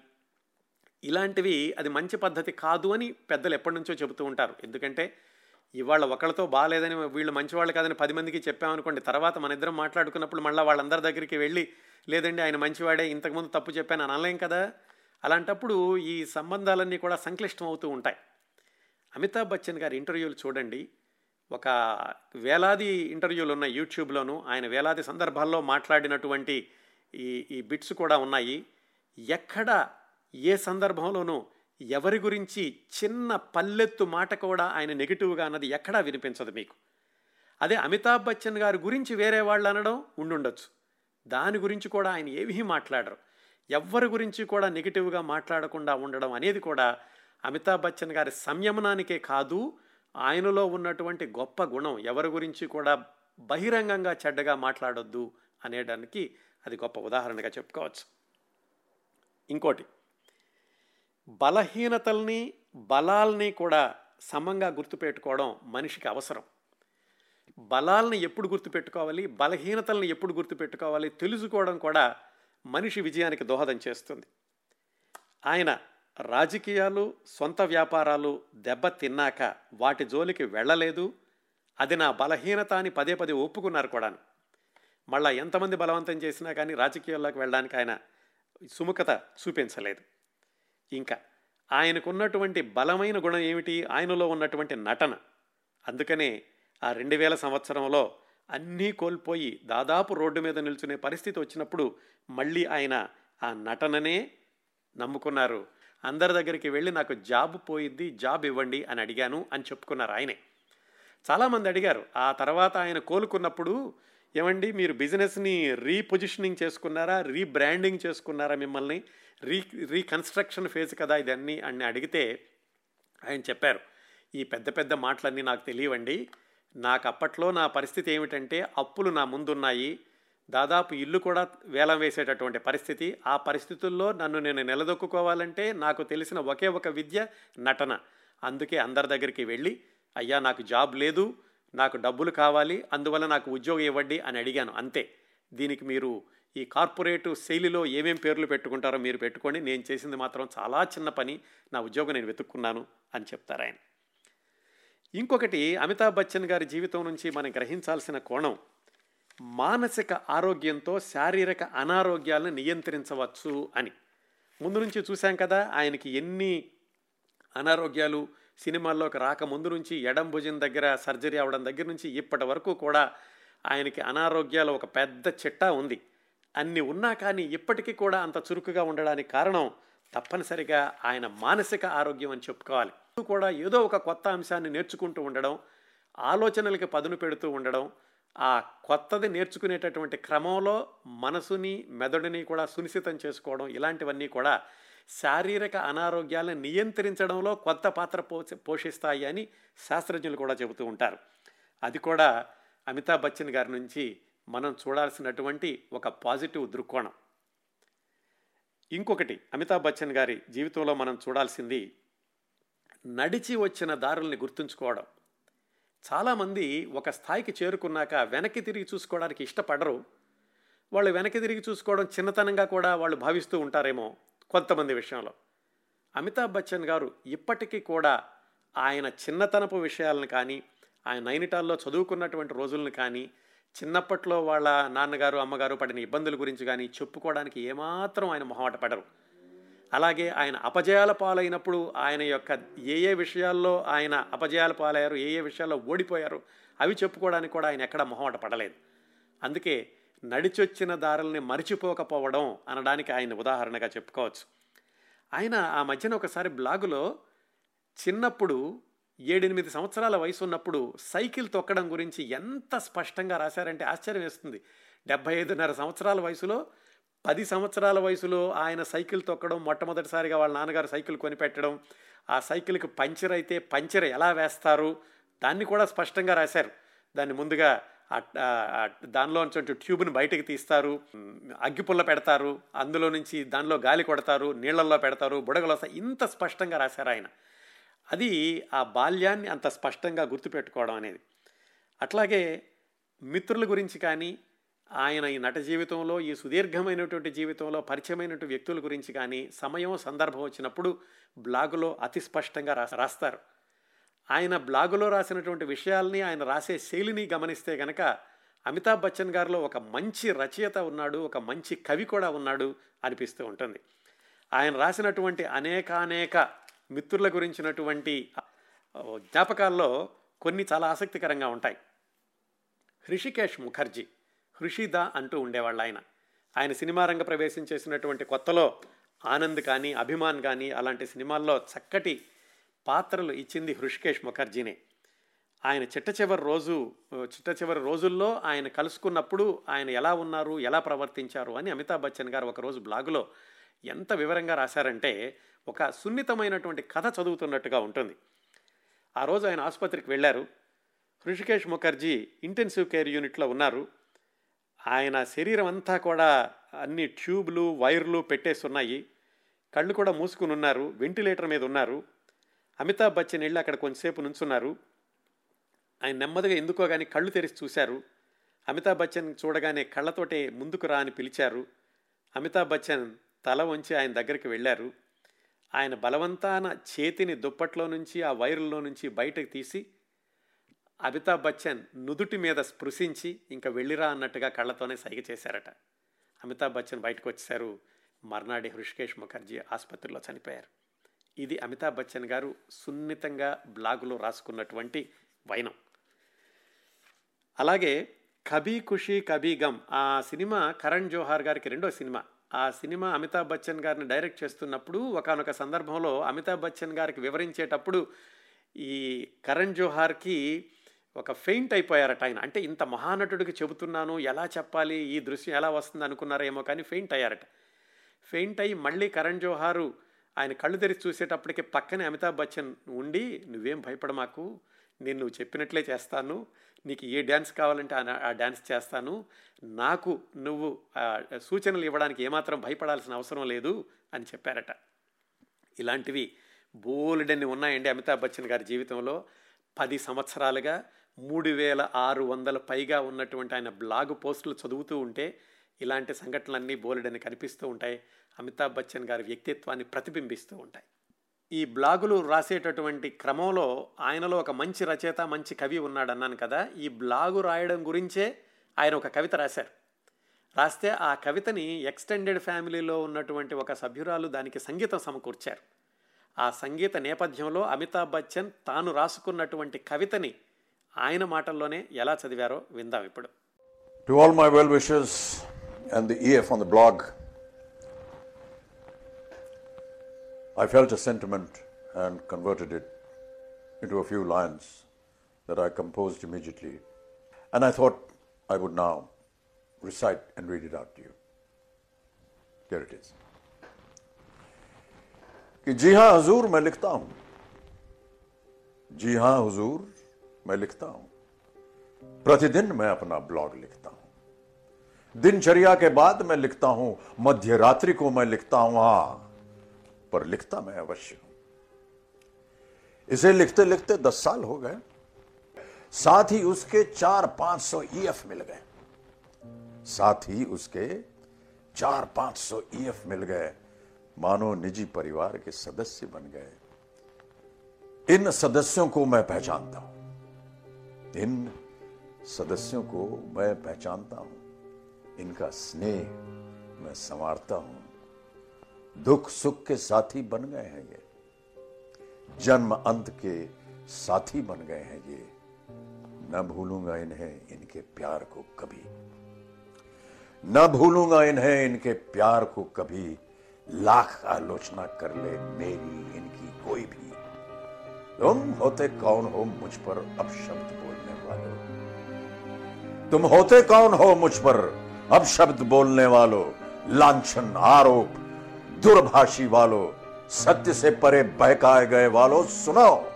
ఇలాంటివి అది మంచి పద్ధతి కాదు అని పెద్దలు ఎప్పటి నుంచో చెబుతూ ఉంటారు. ఎందుకంటే ఇవాళ ఒకళ్ళతో బాగాలేదని వీళ్ళు మంచివాళ్ళు కాదని పది మందికి చెప్పామనుకోండి తర్వాత మన ఇద్దరం మాట్లాడుకున్నప్పుడు మళ్ళీ వాళ్ళందరి దగ్గరికి వెళ్ళి లేదండి ఆయన మంచివాడే ఇంతకుముందు తప్పు చెప్పాను అని అనలేం కదా? అలాంటప్పుడు ఈ సంబంధాలన్నీ కూడా సంక్లిష్టం అవుతూ ఉంటాయి. అమితాబ్ బచ్చన్ గారి ఇంటర్వ్యూలు చూడండి. ఒక వేలాది ఇంటర్వ్యూలు ఉన్నాయి యూట్యూబ్లోను. ఆయన వేలాది సందర్భాల్లో మాట్లాడినటువంటి ఈ ఈ బిట్స్ కూడా ఉన్నాయి. ఎక్కడ ఏ సందర్భంలోనూ ఎవరి గురించి చిన్న పల్లెత్తు మాట కూడా ఆయన నెగిటివ్గా అన్నది ఎక్కడా వినిపించదు మీకు. అదే అమితాబ్ బచ్చన్ గారి గురించి వేరే వాళ్ళు అనడం ఉండుండొచ్చు. దాని గురించి కూడా ఆయన ఏమీ మాట్లాడరు. ఎవ్వరి గురించి కూడా నెగిటివ్గా మాట్లాడకుండా ఉండడం అనేది కూడా అమితాబ్ బచ్చన్ గారి సంయమనానికే కాదు ఆయనలో ఉన్నటువంటి గొప్ప గుణం. ఎవరి గురించి కూడా బహిరంగంగా చెడ్డగా మాట్లాడొద్దు అనేదానికి అది గొప్ప ఉదాహరణగా చెప్పుకోవచ్చు. ఇంకోటి బలహీనతల్ని బలాల్ని కూడా సమంగా గుర్తుపెట్టుకోవడం మనిషికి అవసరం. బలాల్ని ఎప్పుడు గుర్తుపెట్టుకోవాలి? బలహీనతల్ని ఎప్పుడు గుర్తుపెట్టుకోవాలి? తెలుసుకోవడం కూడా మనిషి విజయానికి దోహదం చేస్తుంది. ఆయన రాజకీయాలు సొంత వ్యాపారాలు దెబ్బతిన్నాక వాటి జోలికి వెళ్ళలేదు. అది నా బలహీనత అని పదే పదే ఒప్పుకున్నారు కూడా మళ్ళా ఎంతమంది బలవంతం చేసినా కానీ రాజకీయాల్లోకి వెళ్ళడానికి ఆయన సుముఖత చూపించలేదు. ఇంకా ఆయనకున్నటువంటి బలమైన గుణం ఏమిటి? ఆయనలో ఉన్నటువంటి నటన. అందుకనే ఆ రెండు వేల సంవత్సరంలో అన్నీ కోల్పోయి దాదాపు రోడ్డు మీద నిల్చునే పరిస్థితి వచ్చినప్పుడు మళ్ళీ ఆయన ఆ నటననే నమ్ముకున్నారు. అందరి దగ్గరికి వెళ్ళి నాకు జాబ్ పోయిద్ది జాబ్ ఇవ్వండి అని అడిగాను అని చెప్పుకున్నారు ఆయనే. చాలామంది అడిగారు ఆ తర్వాత ఆయన కోలుకున్నప్పుడు ఏమండి మీరు బిజినెస్ని రీపొజిషనింగ్ చేసుకున్నారా? రీబ్రాండింగ్ చేసుకున్నారా మిమ్మల్ని? రీ రీకన్స్ట్రక్షన్ ఫేజ్ కదా ఇదన్నీ అని అడిగితే ఆయన చెప్పారు. ఈ పెద్ద పెద్ద మాటలన్నీ నాకు తెలియవండి. నాకు అప్పట్లో నా పరిస్థితి ఏమిటంటే అప్పులు నా ముందున్నాయి. దాదాపు ఇల్లు కూడా వేలం వేసేటటువంటి పరిస్థితి. ఆ పరిస్థితుల్లో నన్ను నేను నిలదొక్కుకోవాలంటే నాకు తెలిసిన ఒకే ఒక విద్య నటన. అందుకే అందరి దగ్గరికి వెళ్ళి అయ్యా నాకు జాబ్ లేదు. నాకు డబ్బులు కావాలి అందువల్ల నాకు ఉద్యోగం ఇవ్వండి అని అడిగాను. అంతే. దీనికి మీరు ఈ కార్పొరేట్ శైలిలో ఏమేం పేర్లు పెట్టుకుంటారో మీరు పెట్టుకోండి. నేను చేసింది మాత్రం చాలా చిన్న పని. నా ఉద్యోగం నేను వెతుక్కున్నాను అని చెప్తారు ఆయన. ఇంకొకటి అమితాబ్ బచ్చన్ గారి జీవితం నుంచి మనం గ్రహించాల్సిన కోణం మానసిక ఆరోగ్యంతో శారీరక అనారోగ్యాలను నియంత్రించవచ్చు అని. ముందు నుంచి చూశాం కదా ఆయనకి ఎన్ని అనారోగ్యాలు సినిమాల్లోకి రాక ముందు నుంచి ఎడం భుజం దగ్గర సర్జరీ అవడం దగ్గర నుంచి ఇప్పటి వరకు కూడా ఆయనకి అనారోగ్యాలు ఒక పెద్ద చిట్టా ఉంది. అన్ని ఉన్నా కానీ ఇప్పటికీ కూడా అంత చురుకుగా ఉండడానికి కారణం తప్పనిసరిగా ఆయన మానసిక ఆరోగ్యం అని చెప్పుకోవాలి. కూడా ఏదో ఒక కొత్త అంశాన్ని నేర్చుకుంటూ ఉండడం ఆలోచనలకి పదును పెడుతూ ఉండడం ఆ కొత్తది నేర్చుకునేటటువంటి క్రమంలో మనసుని మెదడుని కూడా సునిశ్చితం చేసుకోవడం ఇలాంటివన్నీ కూడా శారీరక అనారోగ్యాలను నియంత్రించడంలో కొత్త పాత్ర పోషిస్తాయి అని శాస్త్రజ్ఞులు కూడా చెబుతూ ఉంటారు. అది కూడా అమితాబ్ బచ్చన్ గారి నుంచి మనం చూడాల్సినటువంటి ఒక పాజిటివ్ దృక్కోణం. ఇంకొకటి అమితాబ్ బచ్చన్ గారి జీవితంలో మనం చూడాల్సింది నడిచి వచ్చిన దారుల్ని గుర్తుంచుకోవడం. చాలామంది ఒక స్థాయికి చేరుకున్నాక వెనక్కి తిరిగి చూసుకోవడానికి ఇష్టపడరు. వాళ్ళు వెనక్కి తిరిగి చూసుకోవడం చిన్నతనంగా కూడా వాళ్ళు భావిస్తూ ఉంటారేమో. కొంతమంది విషయంలో. అమితాబ్ బచ్చన్ గారు ఇప్పటికీ కూడా ఆయన చిన్నతనపు విషయాలను కానీ ఆయన నైనిటాల్లో చదువుకున్నటువంటి రోజులను కానీ చిన్నప్పట్లో వాళ్ళ నాన్నగారు అమ్మగారు పడిన ఇబ్బందుల గురించి కానీ చెప్పుకోవడానికి ఏమాత్రం ఆయన మొహమాట పడరు. అలాగే ఆయన అపజయాల పాలైనప్పుడు ఆయన యొక్క ఏ ఏ విషయాల్లో ఆయన అపజయాల పాలయ్యారు ఏ ఏ విషయాల్లో ఓడిపోయారు అవి చెప్పుకోవడానికి కూడా ఆయన ఎక్కడ మొహమాట పడలేదు. అందుకే నడిచొచ్చిన దారుల్ని మరిచిపోకపోవడం అనడానికి ఆయన ఉదాహరణగా చెప్పుకోవచ్చు. ఆయన ఆ మధ్యన ఒకసారి బ్లాగులో చిన్నప్పుడు ఏడెనిమిది సంవత్సరాల వయసు ఉన్నప్పుడు సైకిల్ తొక్కడం గురించి ఎంత స్పష్టంగా రాశారంటే ఆశ్చర్యం వేస్తుంది. డెబ్బై ఐదున్నర సంవత్సరాల వయసులో పది సంవత్సరాల వయసులో ఆయన సైకిల్ తొక్కడం మొట్టమొదటిసారిగా వాళ్ళ నాన్నగారు సైకిల్ కొనిపెట్టడం ఆ సైకిల్కి పంచర్ అయితే పంచర్ ఎలా వేస్తారు దాన్ని కూడా స్పష్టంగా రాశారు. దాన్ని ముందుగా దానిలో నుంచి ట్యూబ్ని బయటకు తీస్తారు. అగ్గిపుల్ల పెడతారు. అందులో నుంచి దానిలో గాలి కొడతారు. నీళ్ళలో పెడతారు. బుడగలు వస్తాయి. ఇంత స్పష్టంగా రాశారు ఆయన. అది ఆ బాల్యాన్ని అంత స్పష్టంగా గుర్తుపెట్టుకోవడం అనేది. అట్లాగే మిత్రుల గురించి కానీ ఆయన ఈ నట జీవితంలో ఈ సుదీర్ఘమైనటువంటి జీవితంలో పరిచయమైనటువంటి వ్యక్తుల గురించి కానీ సమయం సందర్భం వచ్చినప్పుడు బ్లాగులో అతి స్పష్టంగా రా రాస్తారు. ఆయన బ్లాగులో రాసినటువంటి విషయాల్ని ఆయన రాసే శైలిని గమనిస్తే గనక అమితాబ్ బచ్చన్ గారిలో ఒక మంచి రచయిత ఉన్నాడు ఒక మంచి కవి కూడా ఉన్నాడు అనిపిస్తూ ఉంటుంది. ఆయన రాసినటువంటి అనేకానేక మిత్రుల గురించినటువంటి జ్ఞాపకాల్లో కొన్ని చాలా ఆసక్తికరంగా ఉంటాయి. హృషికేష్ ముఖర్జీ హృషిదా అంటూ ఉండేవాళ్ళు ఆయన. ఆయన సినిమా రంగ ప్రవేశం చేసినటువంటి కొత్తలో ఆనంద్ కానీ అభిమాన్ కానీ అలాంటి సినిమాల్లో చక్కటి పాత్రలు ఇచ్చింది హృషికేష్ ముఖర్జీనే. ఆయన చిట్ట చివరి రోజు చిట్ట చివరి రోజుల్లో ఆయన కలుసుకున్నప్పుడు ఆయన ఎలా ఉన్నారు ఎలా ప్రవర్తించారు అని అమితాబ్ బచ్చన్ గారు ఒకరోజు బ్లాగులో ఎంత వివరంగా రాశారంటే ఒక సున్నితమైనటువంటి కథ చదువుతున్నట్టుగా ఉంటుంది. ఆ రోజు ఆయన ఆసుపత్రికి వెళ్ళారు. హృషికేష్ ముఖర్జీ ఇంటెన్సివ్ కేర్ యూనిట్లో ఉన్నారు. ఆయన శరీరం అంతా కూడా అన్ని ట్యూబ్లు వైర్లు పెట్టేసి ఉన్నాయి కళ్ళు కూడా మూసుకుని ఉన్నారు. వెంటిలేటర్ మీద ఉన్నారు. అమితాబ్ బచ్చన్ వెళ్ళి అక్కడ కొంచెంసేపు నుంచున్నారు. ఆయన నెమ్మదిగా ఎందుకో కానీ కళ్ళు తెరిచి చూశారు. అమితాబ్ బచ్చన్ చూడగానే కళ్ళతోటే ముందుకు రా అని పిలిచారు. అమితాబ్ బచ్చన్ తల వంచి ఆయన దగ్గరికి వెళ్ళారు. ఆయన బలవంతాన చేతిని దుప్పట్లో నుంచి ఆ వైరుల్లో నుంచి బయటకు తీసి అమితాబ్ బచ్చన్ నుదుటి మీద స్పృశించి ఇంకా వెళ్ళిరా అన్నట్టుగా కళ్ళతోనే సైగ చేశారట. అమితాబ్ బచ్చన్ బయటకు వచ్చేశారు. మర్నాడి హృషికేష్ ముఖర్జీ ఆసుపత్రిలో చనిపోయారు. ఇది అమితాబ్ బచ్చన్ గారు సున్నితంగా బ్లాగులో రాసుకున్నటువంటి వైనం. అలాగే కబీ ఖుషీ కబీ గమ్ ఆ సినిమా కరణ్ జోహార్ గారికి రెండో సినిమా. ఆ సినిమా అమితాబ్ బచ్చన్ గారిని డైరెక్ట్ చేస్తున్నప్పుడు ఒకనొక సందర్భంలో అమితాబ్ బచ్చన్ గారికి వివరించేటప్పుడు ఈ కరణ్ జోహార్కి ఒక ఫెయింట్ అయిపోయారట ఆయన. అంటే ఇంత మహానటుడికి చెబుతున్నాను ఎలా చెప్పాలి ఈ దృశ్యం ఎలా వస్తుంది అనుకున్నారేమో కానీ ఫెయింట్ అయ్యారట. ఫెయింట్ అయ్యి మళ్ళీ కరణ్ జోహారు ఆయన కళ్ళు తెరిచి చూసేటప్పటికి పక్కనే అమితాబ్ బచ్చన్ ఉండి నువ్వేం భయపడ మాకు. నేను నువ్వు చెప్పినట్లే చేస్తాను. నీకు ఏ డ్యాన్స్ కావాలంటే ఆ డ్యాన్స్ చేస్తాను. నాకు నువ్వు సూచనలు ఇవ్వడానికి ఏమాత్రం భయపడాల్సిన అవసరం లేదు అని చెప్పారట. ఇలాంటివి బోలెడన్ని ఉన్నాయండి అమితాబ్ బచ్చన్ గారి జీవితంలో. పది సంవత్సరాలుగా మూడు వేల ఆరు వందల పైగా ఉన్నటువంటి ఆయన బ్లాగ్ పోస్టులు చదువుతూ ఉంటే ఇలాంటి సంఘటనలన్నీ బోలెడని కనిపిస్తూ ఉంటాయి. అమితాబ్ బచ్చన్ గారి వ్యక్తిత్వాన్ని ప్రతిబింబిస్తూ ఉంటాయి. ఈ బ్లాగులు రాసేటటువంటి క్రమంలో ఆయనలో ఒక మంచి రచయిత మంచి కవి ఉన్నాడు అన్నాను కదా. ఈ బ్లాగు రాయడం గురించే ఆయన ఒక కవిత రాశారు. రాస్తే ఆ కవితని ఎక్స్టెండెడ్ ఫ్యామిలీలో ఉన్నటువంటి ఒక సభ్యురాలు దానికి సంగీతం సమకూర్చారు. ఆ సంగీత నేపథ్యంలో అమితాబ్ బచ్చన్ తాను రాసుకున్నటువంటి కవితని ఆయన మాటల్లోనే ఎలా చదివారో విందాం ఇప్పుడు. To all my well wishes and the EF on the blog I felt a sentiment and converted it into a few lines that I composed immediately. And I thought I would now recite and read it out to you. Here it is. कि जी हाँ हजूर मैं लिखता हूँ जी हाँ हुजूर मैं लिखता हूँ प्रतिदिन मैं अपना ब्लॉग लिखता हूँ दिनचर्या के बाद मैं लिखता हूँ मध्य रात्रि को मैं लिखता हूँ हाँ पर लिखता मैं अवश्य हूँ। इसे लिखते लिखते दस साल हो गए। साथ ही उसके चार पाँच सौ ईएफ मिल गए। साथ ही उसके चार पाँच सौ ईएफ मिल गए। मानो निजी परिवार के सदस्य बन गए। इन सदस्यों को मैं पहचानता हूँ। इन सदस्यों को मैं पहचानता हूँ। इनका स्नेह मैं संवारता हूँ। दुख सुख के साथी बन गए हैं ये। जन्म अंत के साथी बन गए हैं ये। न भूलूँगा इन्हें, इनके प्यार को कभी। न भूलूँगा इन्हें, इनके प्यार को कभी। लाख आलोचना कर ले मेरी, इनकी कोई भी। तुम होते कौन हो मुझ पर अब शब्द बोलने वालों? तुम होते कौन हो मुझ पर अब शब्द बोलने वालों? लांछन, आरोप दुर्भाषी वालों, सत्य से परे बहकाए गए वालों, सुनो।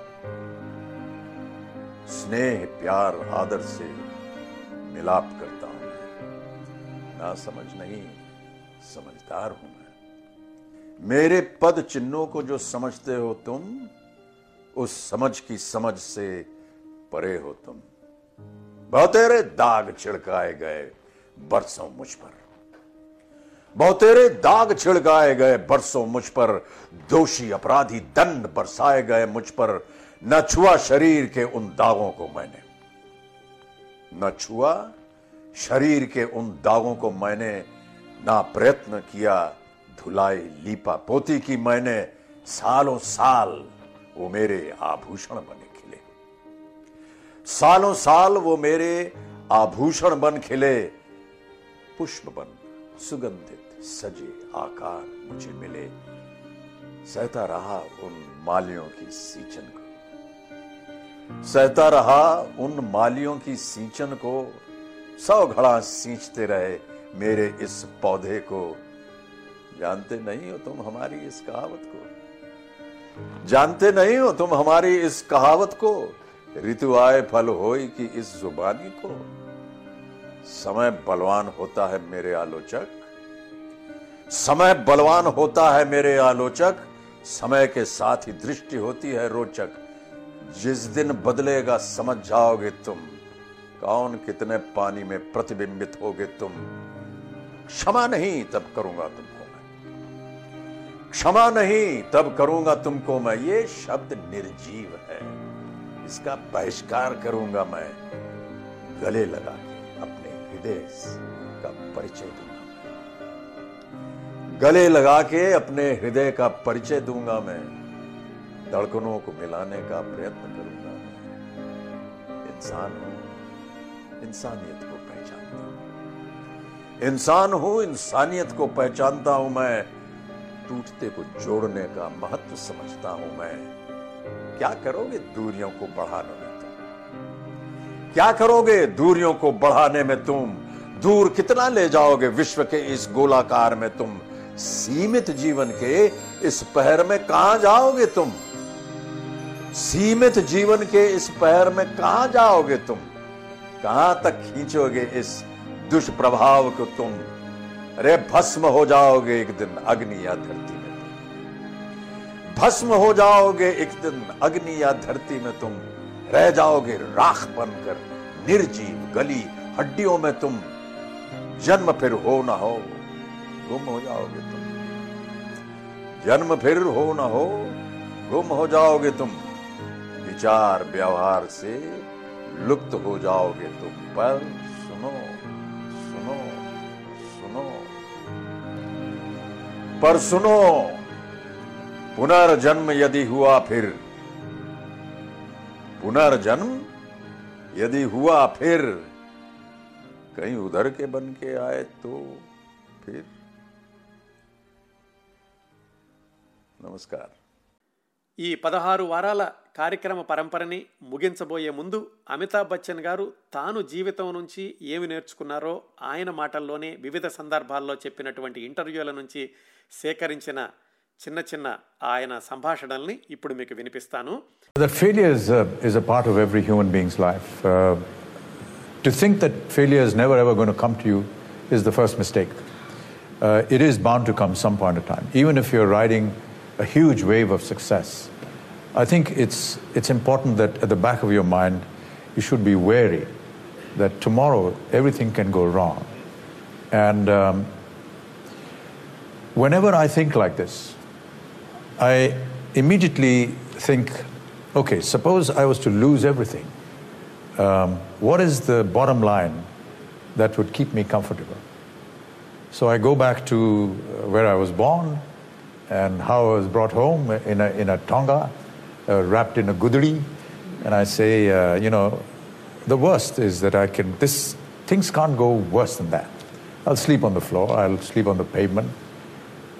स्नेह, प्यार, आदर से मिलाप करता हूँ मैं। ना समझ नहीं, समझदार हूँ मैं। मेरे पद चिन्हों को जो समझते हो तुम, उस समझ की समझ से परे हो तुम। बहुतेरे दाग छिड़काए गए बरसों मुझ पर। बहुतेरे दाग छिड़काए गए बरसों मुझ पर, दोषी अपराधी दंड बरसाए गए मुझ पर, न छुआ शरीर के उन दागों को मैंने। न छुआ शरीर के उन दागों को मैंने, ना प्रयत्न किया धुलाई लीपा पोती की मैंने, सालों साल वो मेरे आभूषण बने खिले। सालों साल वो मेरे आभूषण बन खिले, पुष्प बन सुगंधित सजे आकार मुझे मिले। सहता रहा उन मालियों की सींचन को। सहता रहा उन मालियों की सींचन को। सौ घड़ा सींचते रहे मेरे इस पौधे को। जानते नहीं हो तुम हमारी इस कहावत को? जानते नहीं हो तुम हमारी इस कहावत को? ऋतु आए फल होई कि इस जुबानी को? समय बलवान होता है मेरे आलोचक। समय बलवान होता है मेरे आलोचक, समय के साथ ही दृष्टि होती है रोचक। जिस दिन बदलेगा, समझ जाओगे तुम। कौन कितने पानी में प्रतिबिंबित होगे तुम। क्षमा नहीं, तब करूँगा तुमको मैं। क्षमा नहीं, तब करूँगा तुमको मैं। ये शब्द निर्जीव है। इसका बहिष्कार करूँगा मैं। गले लगा के अपने हृदय का परिचय गले लगा के अपने हृदय का परिचय दूँगा मैं। धड़कनों को मिलाने का प्रयत्न करूँगा इंसान हूँ, इंसानियत को पहचानता हूँ। इंसान हूँ, इंसानियत को पहचानता हूँ मैं। टूटते को जोड़ने का महत्व समझता हूँ मैं। क्या करोगे दूरियों को बढ़ाने में तुम? क्या करोगे दूरियों को बढ़ाने में तुम? दूर कितना ले जाओगे विश्व के इस गोलाकार में तुम? सीमित जीवन के इस पहर में कहाँ जाओगे तुम? सीमित जीवन के इस पहर में कहाँ जाओगे तुम? कहाँ तक खींचोगे इस दुष्प्रभाव को तुम? अरे, भस्म हो जाओगे एक दिन अग्नि या धरती में तुम। भस्म हो जाओगे एक दिन अग्नि या धरती में तुम। रह जाओगे राख बनकर, निर्जीव गली, हड्डियों में तुम। जन्म फिर हो ना हो गुम हो जाओगे तुम। जन्म फिर हो ना हो, गुम हो जाओगे तुम। विचार व्यवहार से लुप्त हो जाओगे तुम। पर सुनो सुनो सुनो। पर सुनो, पुनर्जन्म यदि हुआ फिर। पुनर्जन्म यदि हुआ फिर, कहीं उधर के बन के आए तो फिर। నమస్కారం. ఈ పదహారు వారాల కార్యక్రమ పరంపరని ముగించబోయే ముందు అమితాబ్ బచ్చన్ గారు తాను జీవితం నుంచి ఏమి నేర్చుకున్నారో ఆయన మాటల్లోనే వివిధ సందర్భాల్లో చెప్పినటువంటి ఇంటర్వ్యూల నుంచి సేకరించిన చిన్న చిన్న ఆయన సంభాషణల్ని ఇప్పుడు మీకు వినిపిస్తాను. First mistake it is bound to come some point even if your riding a huge wave of success, I think it's, it's important that at the back of your mind, you should be wary that tomorrow everything can go wrong. And um, whenever I think like this, I immediately think, okay, suppose I was to lose everything. Um, what is the bottom line that would keep me comfortable? So I go back to uh, where I was born and how I was brought home in a, in a tonga, uh, wrapped in a gudri, and I say, uh, you know, the worst is that I can, this, things can't go worse than that. I'll sleep on the floor, I'll sleep on the pavement.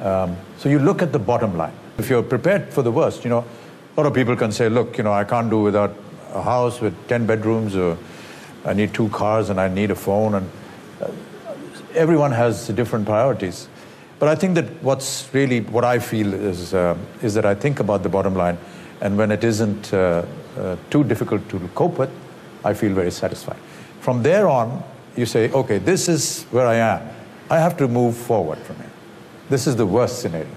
Um, so you look at the bottom line. If you're prepared for the worst, you know, a lot of people can say, look, you know, I can't do without a house with 10 bedrooms, or I need two cars and I need a phone. And uh, everyone has different priorities. But I think that what's really, what I feel is, uh, is that I think about the bottom line. And when it isn't uh, uh, too difficult to cope with, I feel very satisfied. From there on, you say, okay, this is where I am. I have to move forward from here. This is the worst scenario.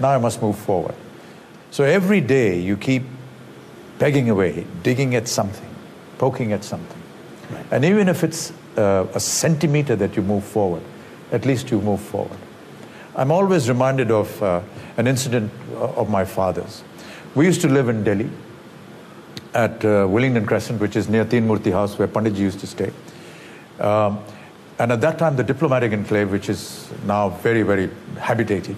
Now I must move forward. So every day you keep pegging away, digging at something, poking at something. And even if it's uh, a centimeter that you move forward, at least you move forward. I'm always reminded of uh, an incident of my father's. We used to live in Delhi at uh, Willingdon Crescent, which is near Teen Murti House, where Panditji used to stay. Um, and at that time, the diplomatic enclave, which is now very, very habitated,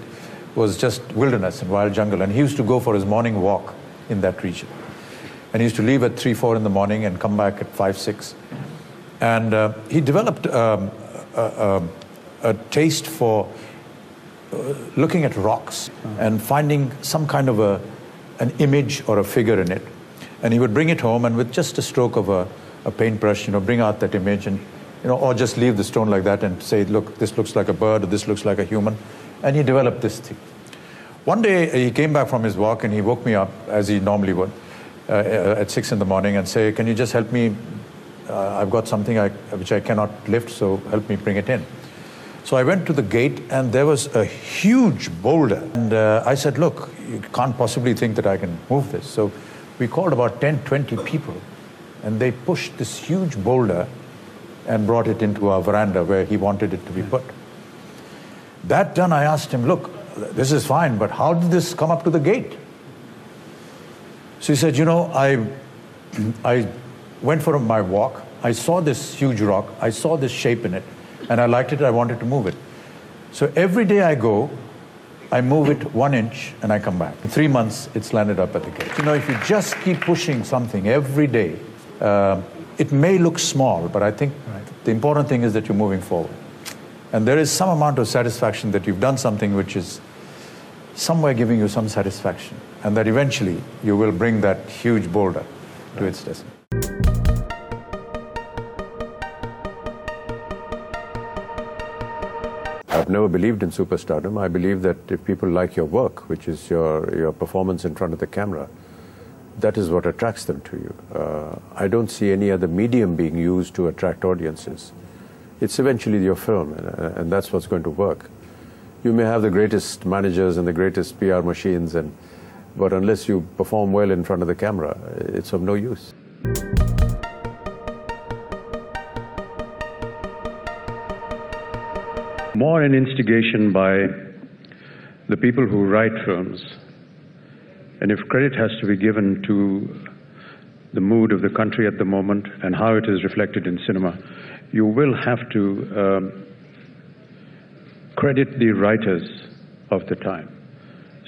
was just wilderness and wild jungle. And he used to go for his morning walk in that region. And he used to leave at 3, 4 in the morning and come back at 5, 6. And uh, he developed um, a, a, a, taste for uh, looking at rocks and finding some kind of a, an image or a figure in it. And he would bring it home and with just a stroke of a, a paintbrush, you know, bring out that image and, you know, or just leave the stone like that and say, look, this looks like a bird or this looks like a human. And he developed this thing. One day he came back from his walk and he woke me up, as he normally would, uh, at six in the morning and say, can you just help me? Uh, I've got something I, which I cannot lift, so help me bring it in. So I went to the gate and there was a huge boulder. And uh, I said, look, you can't possibly think that I can move this. So we called about 10, 20 people and they pushed this huge boulder and brought it into our veranda where he wanted it to be put. That done, I asked him, look, this is fine, but how did this come up to the gate? So he said, you know, I, I went for my walk. I saw this huge rock. I saw this shape in it, and I liked it. I wanted to move it. So every day I go, I move it one inch, and I come back. In three months, it's landed up at the gate. You know, if you just keep pushing something every day, uh, it may look small, but I think the important thing is that you're moving forward. And there is some amount of satisfaction that you've done something which is somewhere giving you some satisfaction, and that eventually you will bring that huge boulder to its destiny. I've never believed in superstardom. I believe that if people like your work, which is your, your performance in front of the camera, that is what attracts them to you. Uh, I don't see any other medium being used to attract audiences. It's eventually your film, and, and that's what's going to work. You may have the greatest managers and the greatest PR machines, and, but unless you perform well in front of the camera, it's of no use. More an instigation by the people who write films. And if credit has to be given to the mood of the country at the moment and how it is reflected in cinema, you will have to um, credit the writers of the time.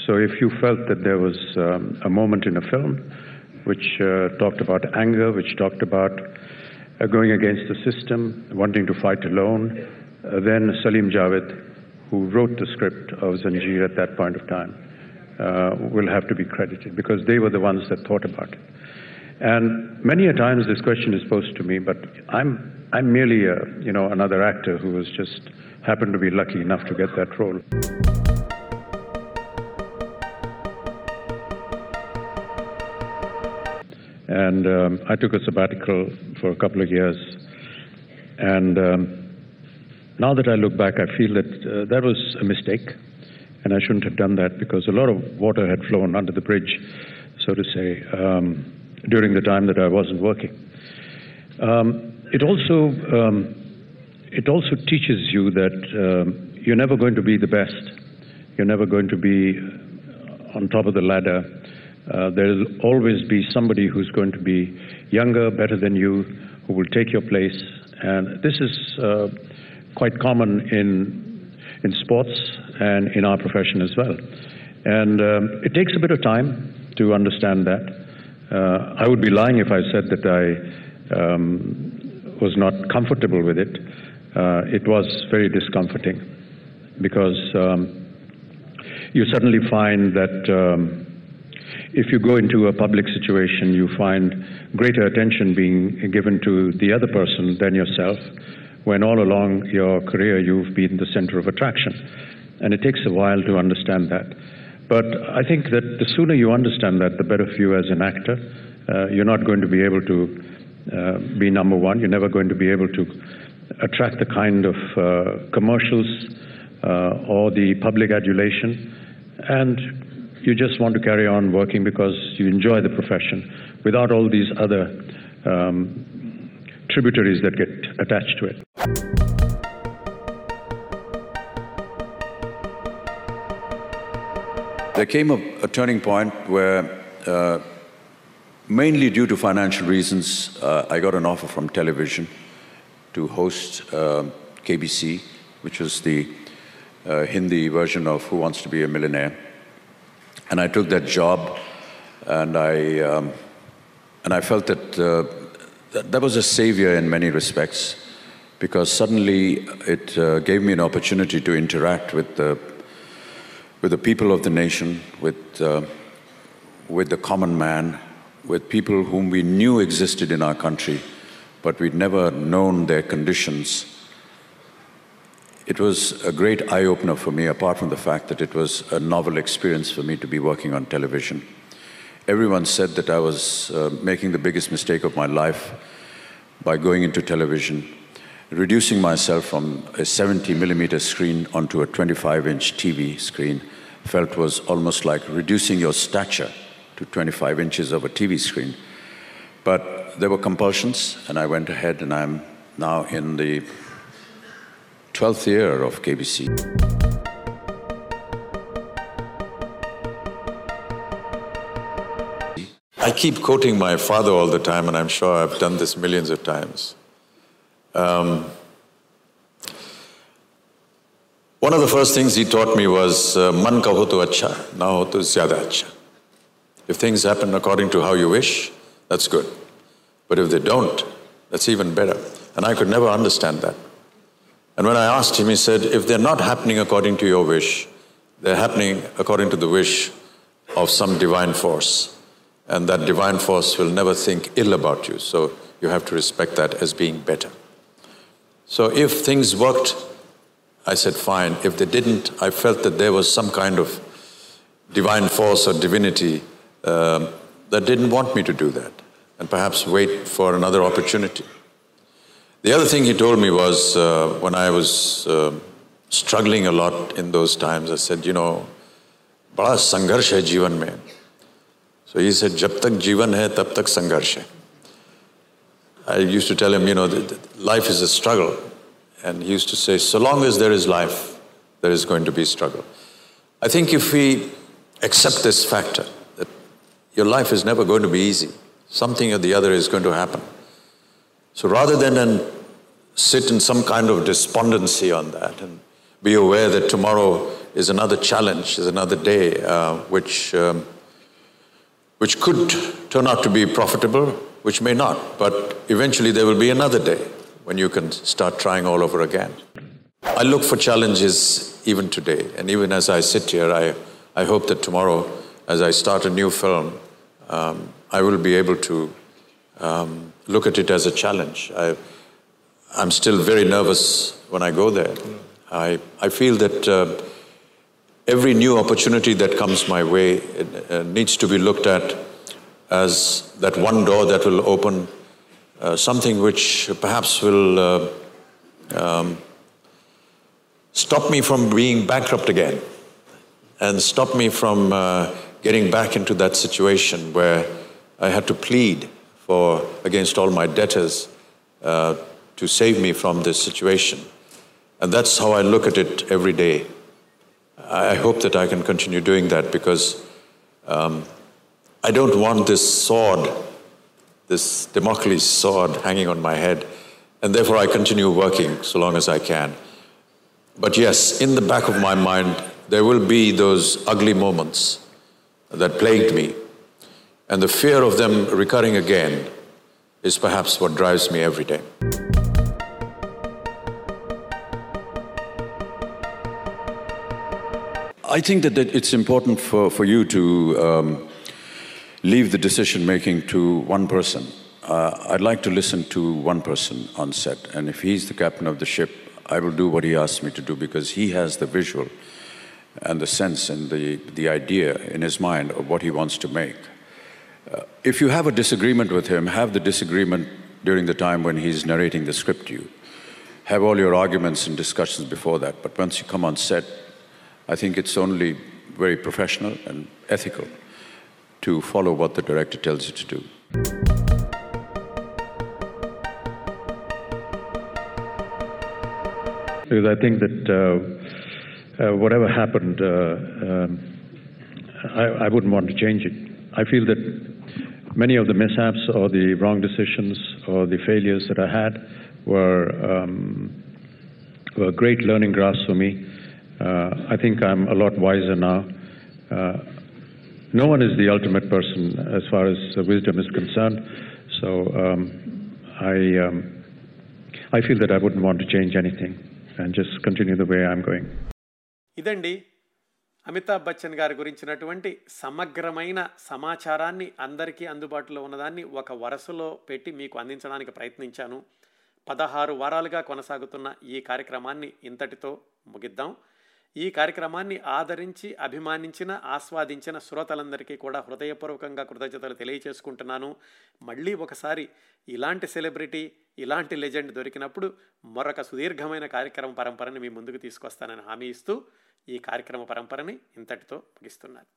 So if you felt that there was um, a moment in a film which uh, talked about anger, which talked about uh, going against the system, wanting to fight alone, uh, then Salim Javed, who wrote the script of Zanjeer at that point of time, uh, will have to be credited because they were the ones that thought about it. And many a times this question is posed to me, but I'm I'm merely a, you know another actor who was just happened to be lucky enough to get that role. And um, I took a sabbatical for a couple of years, and um, now that I look back, I feel that uh, that was a mistake, and I shouldn't have done that because a lot of water had flown under the bridge, so to say, um, during the time that I wasn't working. Um, it also um, it also teaches you that um, you're never going to be the best. You're never going to be on top of the ladder. Uh, there'll always be somebody who's going to be younger, better than you, who will take your place. And this is uh, quite common in in sports and in our profession as well. And um, it takes a bit of time to understand that. Uh, I would be lying if I said that I um, was not comfortable with it. Uh, it was very discomforting because um, you suddenly find that um, if you go into a public situation, you find greater attention being given to the other person than yourself when all along your career you've been the center of attraction. And it takes a while to understand that. But I think that the sooner you understand that, the better for you as an actor. Uh, you're not going to be able to uh, be number one. You're never going to be able to attract the kind of uh, commercials uh, or the public adulation. And you just want to carry on working because you enjoy the profession without all these other um, tributaries that get attached to it. There came a, a turning point where, uh, mainly due to financial reasons, uh, I got an offer from television to host uh, KBC, which was the uh, Hindi version of Who Wants to Be a Millionaire. And I took that job, and I, um, and I felt that, uh, that that was a savior in many respects, because suddenly it uh, gave me an opportunity to interact with the with the people of the nation, with, uh, with the common man, with people whom we knew existed in our country, but we'd never known their conditions. It was a great eye opener for me, apart from the fact that it was a novel experience for me to be working on television. Everyone said that I was uh, making the biggest mistake of my life by going into television, reducing myself from a 70 millimeter screen onto a 25 inch TV screen felt was almost like reducing your stature to 25 inches of a TV screen. But there were compulsions, and I went ahead, and I'm now in the 12th year of KBC. I keep quoting my father all the time, and I'm sure I've done this millions of times. Um, one of the first things he taught me was uh, man ka ho to acha, na ho to zyada acha. If things happen according to how you wish, that's good. But if they don't, that's even better. And I could never understand that. And when I asked him, he said, if they're not happening according to your wish, they're happening according to the wish of some divine force. And that divine force will never think ill about you. So you have to respect that as being better. So if things worked, I said, fine. If they didn't, I felt that there was some kind of divine force or divinity um, that didn't want me to do that and perhaps wait for another opportunity. The other thing he told me was uh, when I was uh, struggling a lot in those times, I said, you know, बड़ा संघर्ष है जीवन में so he said, जब तक जीवन है तब तक संघर्ष है I used to tell him, you know, life is a struggle. And he used to say, so long as there is life, there is going to be struggle. I think if we accept this factor, that your life is never going to be easy, something or the other is going to happen. So rather than an, sit in some kind of despondency on that and be aware that tomorrow is another challenge, is another day, uh, which, um, which could turn out to be profitable, which may not, but eventually there will be another day when you can start trying all over again. I look for challenges even today, and even as I sit here, I, I hope that tomorrow, as I start a new film, um, I will be able to um, look at it as a challenge. I, I'm still very nervous when I go there. I, I feel that uh, every new opportunity that comes my way it, uh, needs to be looked at as that one door that will open uh, something which perhaps will uh, um, stop me from being bankrupt again and stop me from uh, getting back into that situation where I had to plead for against all my debtors uh, to save me from this situation. And that's how I look at it every day. I hope that I can continue doing that because um, I don't want this sword, this Damocles sword hanging on my head, and therefore I continue working so long as I can. But yes, in the back of my mind, there will be those ugly moments that plagued me, and the fear of them recurring again is perhaps what drives me every day. I think that, that it's important for, for you to um, leave the decision making to one person. Uh, I'd like to listen to one person on set, and if he's the captain of the ship, I will do what he asks me to do because he has the visual and the sense and the, the idea in his mind of what he wants to make. Uh, if you have a disagreement with him, have the disagreement during the time when he's narrating the script to you. Have all your arguments and discussions before that, but once you come on set, I think it's only very professional and ethical to follow what the director tells you to do. Because I think that uh, uh, whatever happened, uh, um, I, I wouldn't want to change it. I feel that many of the mishaps or the wrong decisions or the failures that I had were, um, were great learning graphs for me. Uh, I think I'm a lot wiser now. Uh, no one is the ultimate person as far as wisdom is concerned. So um, I um, I feel that I wouldn't want to change anything and just continue the way I'm going. ఇదండి అమితాబ్ బచ్చన్ గారి గురించినటువంటి సమగ్రమైన సమాచారాన్ని అందరికీ అందుబాటులో ఉన్నదాన్ని ఒక వరుసలో పెట్టి మీకు అందించడానికి ప్రయత్నించాను పదహారు వారాలుగా కొనసాగుతున్న ఈ కార్యక్రమాన్ని ఇంతటితో ముగిద్దాం ఈ కార్యక్రమాన్ని ఆదరించి అభిమానించిన ఆస్వాదించిన శ్రోతలందరికీ కూడా హృదయపూర్వకంగా కృతజ్ఞతలు తెలియచేసుకుంటున్నాను. మళ్ళీ ఒకసారి ఇలాంటి సెలబ్రిటీ ఇలాంటి లెజెండ్ దొరికినప్పుడు మరొక సుదీర్ఘమైన కార్యక్రమ పరంపరని మీ ముందుకు తీసుకొస్తానని హామీ ఇస్తూ ఈ కార్యక్రమ పరంపరని ఇంతటితో ముగిస్తున్నాను.